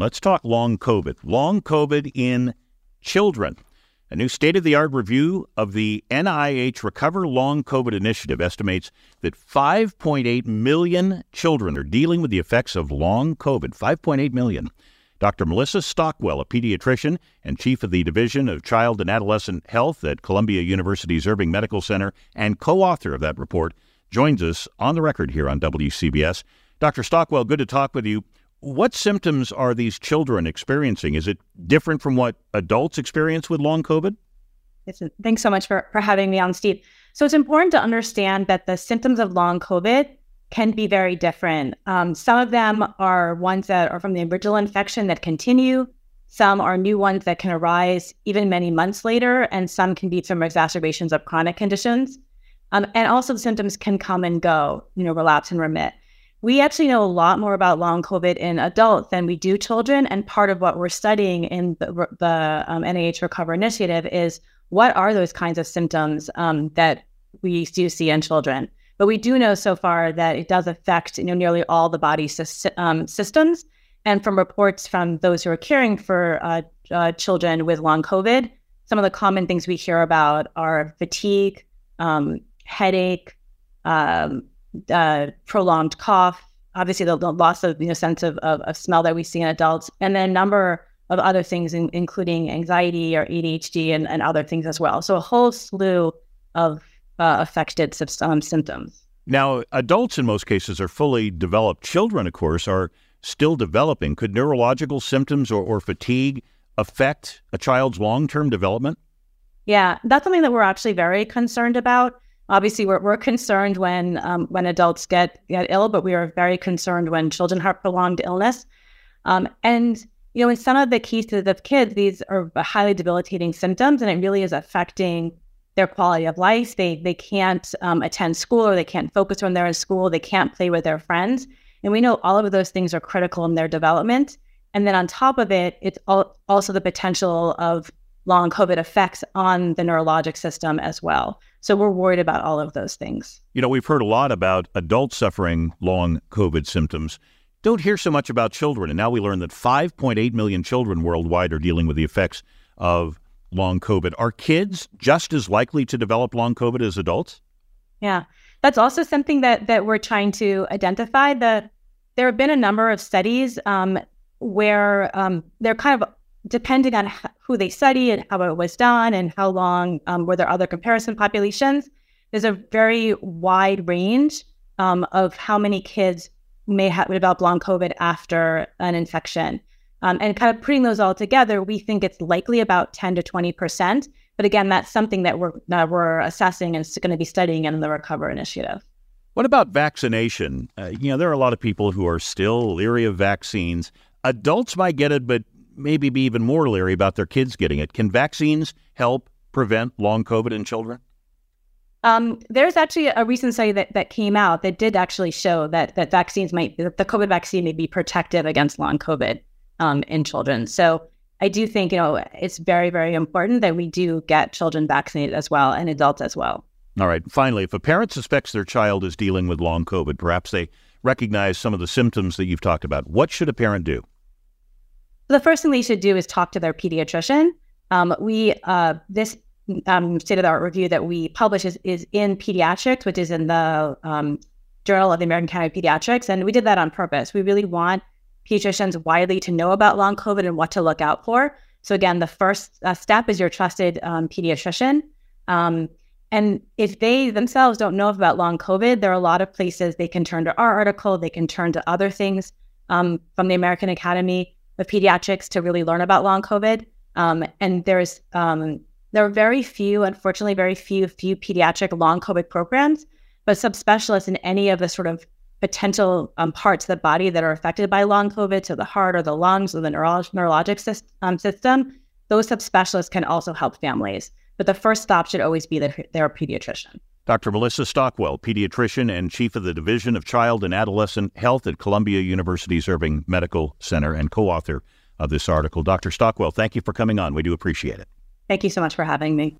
Let's talk long COVID. Long COVID in children. A new state of the art review of the NIH Recover Long COVID initiative estimates that 5.8 million children are dealing with the effects of long COVID. 5.8 million. Dr. Melissa Stockwell, a pediatrician and chief of the Division of Child and Adolescent Health at Columbia University's Irving Medical Center and co author of that report, joins us on the record here on WCBS. Dr. Stockwell, good to talk with you. What symptoms are these children experiencing? Is it different from what adults experience with long COVID? Thanks so much for, for having me on, Steve. So it's important to understand that the symptoms of long COVID can be very different. Um, some of them are ones that are from the original infection that continue. Some are new ones that can arise even many months later, and some can be from exacerbations of chronic conditions. Um, and also, the symptoms can come and go, you know, relapse and remit we actually know a lot more about long COVID in adults than we do children. And part of what we're studying in the, the um, NIH Recover Initiative is what are those kinds of symptoms um, that we do see in children. But we do know so far that it does affect you know, nearly all the body sy- um, systems. And from reports from those who are caring for uh, uh, children with long COVID, some of the common things we hear about are fatigue, um, headache, um, uh, prolonged cough, obviously the, the, loss of you know sense of, of, of, smell that we see in adults, and then a number of other things, in, including anxiety or ADHD and, and other things as well. So a whole slew of uh, affected um, symptoms. Now, adults in most cases are fully developed. Children, of course, are still developing. Could neurological symptoms or, or fatigue affect a child's long term development? Yeah, that's something that we're actually very concerned about obviously we're, we're concerned when um, when adults get get ill, but we are very concerned when children have prolonged illness. Um, and you know, in some of the cases of kids, these are highly debilitating symptoms, and it really is affecting their quality of life. They they can't um, attend school, or they can't focus when they're in school. They can't play with their friends, and we know all of those things are critical in their development. And then on top of it, it's also the potential of long COVID effects on the neurologic system as well. So we're worried about all of those things. You know, we've heard a lot about adults suffering long COVID symptoms. Don't hear so much about children. And now we learn that 5.8 million children worldwide are dealing with the effects of long COVID. Are kids just as likely to develop long COVID as adults? Yeah, that's also something that that we're trying to identify. That there have been a number of studies um, where um, they're kind of depending on who they study and how it was done and how long um, were there other comparison populations, there's a very wide range um, of how many kids may have developed long COVID after an infection. Um, and kind of putting those all together, we think it's likely about 10 to 20 percent. But again, that's something that we're that we're assessing and going to be studying in the Recover Initiative. What about vaccination? Uh, you know, there are a lot of people who are still leery of vaccines. Adults might get it, but maybe be even more leery about their kids getting it. Can vaccines help prevent long COVID in children? Um, there's actually a recent study that, that came out that did actually show that that vaccines might the COVID vaccine may be protective against long COVID um, in children. So I do think you know it's very very important that we do get children vaccinated as well and adults as well. All right. Finally, if a parent suspects their child is dealing with long COVID, perhaps they recognize some of the symptoms that you've talked about. What should a parent do? The first thing they should do is talk to their pediatrician. Um, we uh, this um, state of the art review that we publish is, is in pediatrics, which is in the um, Journal of the American Academy of Pediatrics, and we did that on purpose. We really want pediatricians widely to know about long COVID and what to look out for. So again, the first uh, step is your trusted um, pediatrician. Um, and if they themselves don't know about long COVID, there are a lot of places they can turn to our article, they can turn to other things um, from the American Academy of pediatrics to really learn about long COVID. Um, and there's um, there are very few, unfortunately, very few few pediatric long COVID programs, but subspecialists in any of the sort of potential um, parts of the body that are affected by long COVID, so the heart or the lungs or the neuro- neurologic sy- um, system, those subspecialists can also help families. But the first stop should always be their, their pediatrician. Dr. Melissa Stockwell, pediatrician and chief of the Division of Child and Adolescent Health at Columbia University's Irving Medical Center and co author of this article. Dr. Stockwell, thank you for coming on. We do appreciate it. Thank you so much for having me.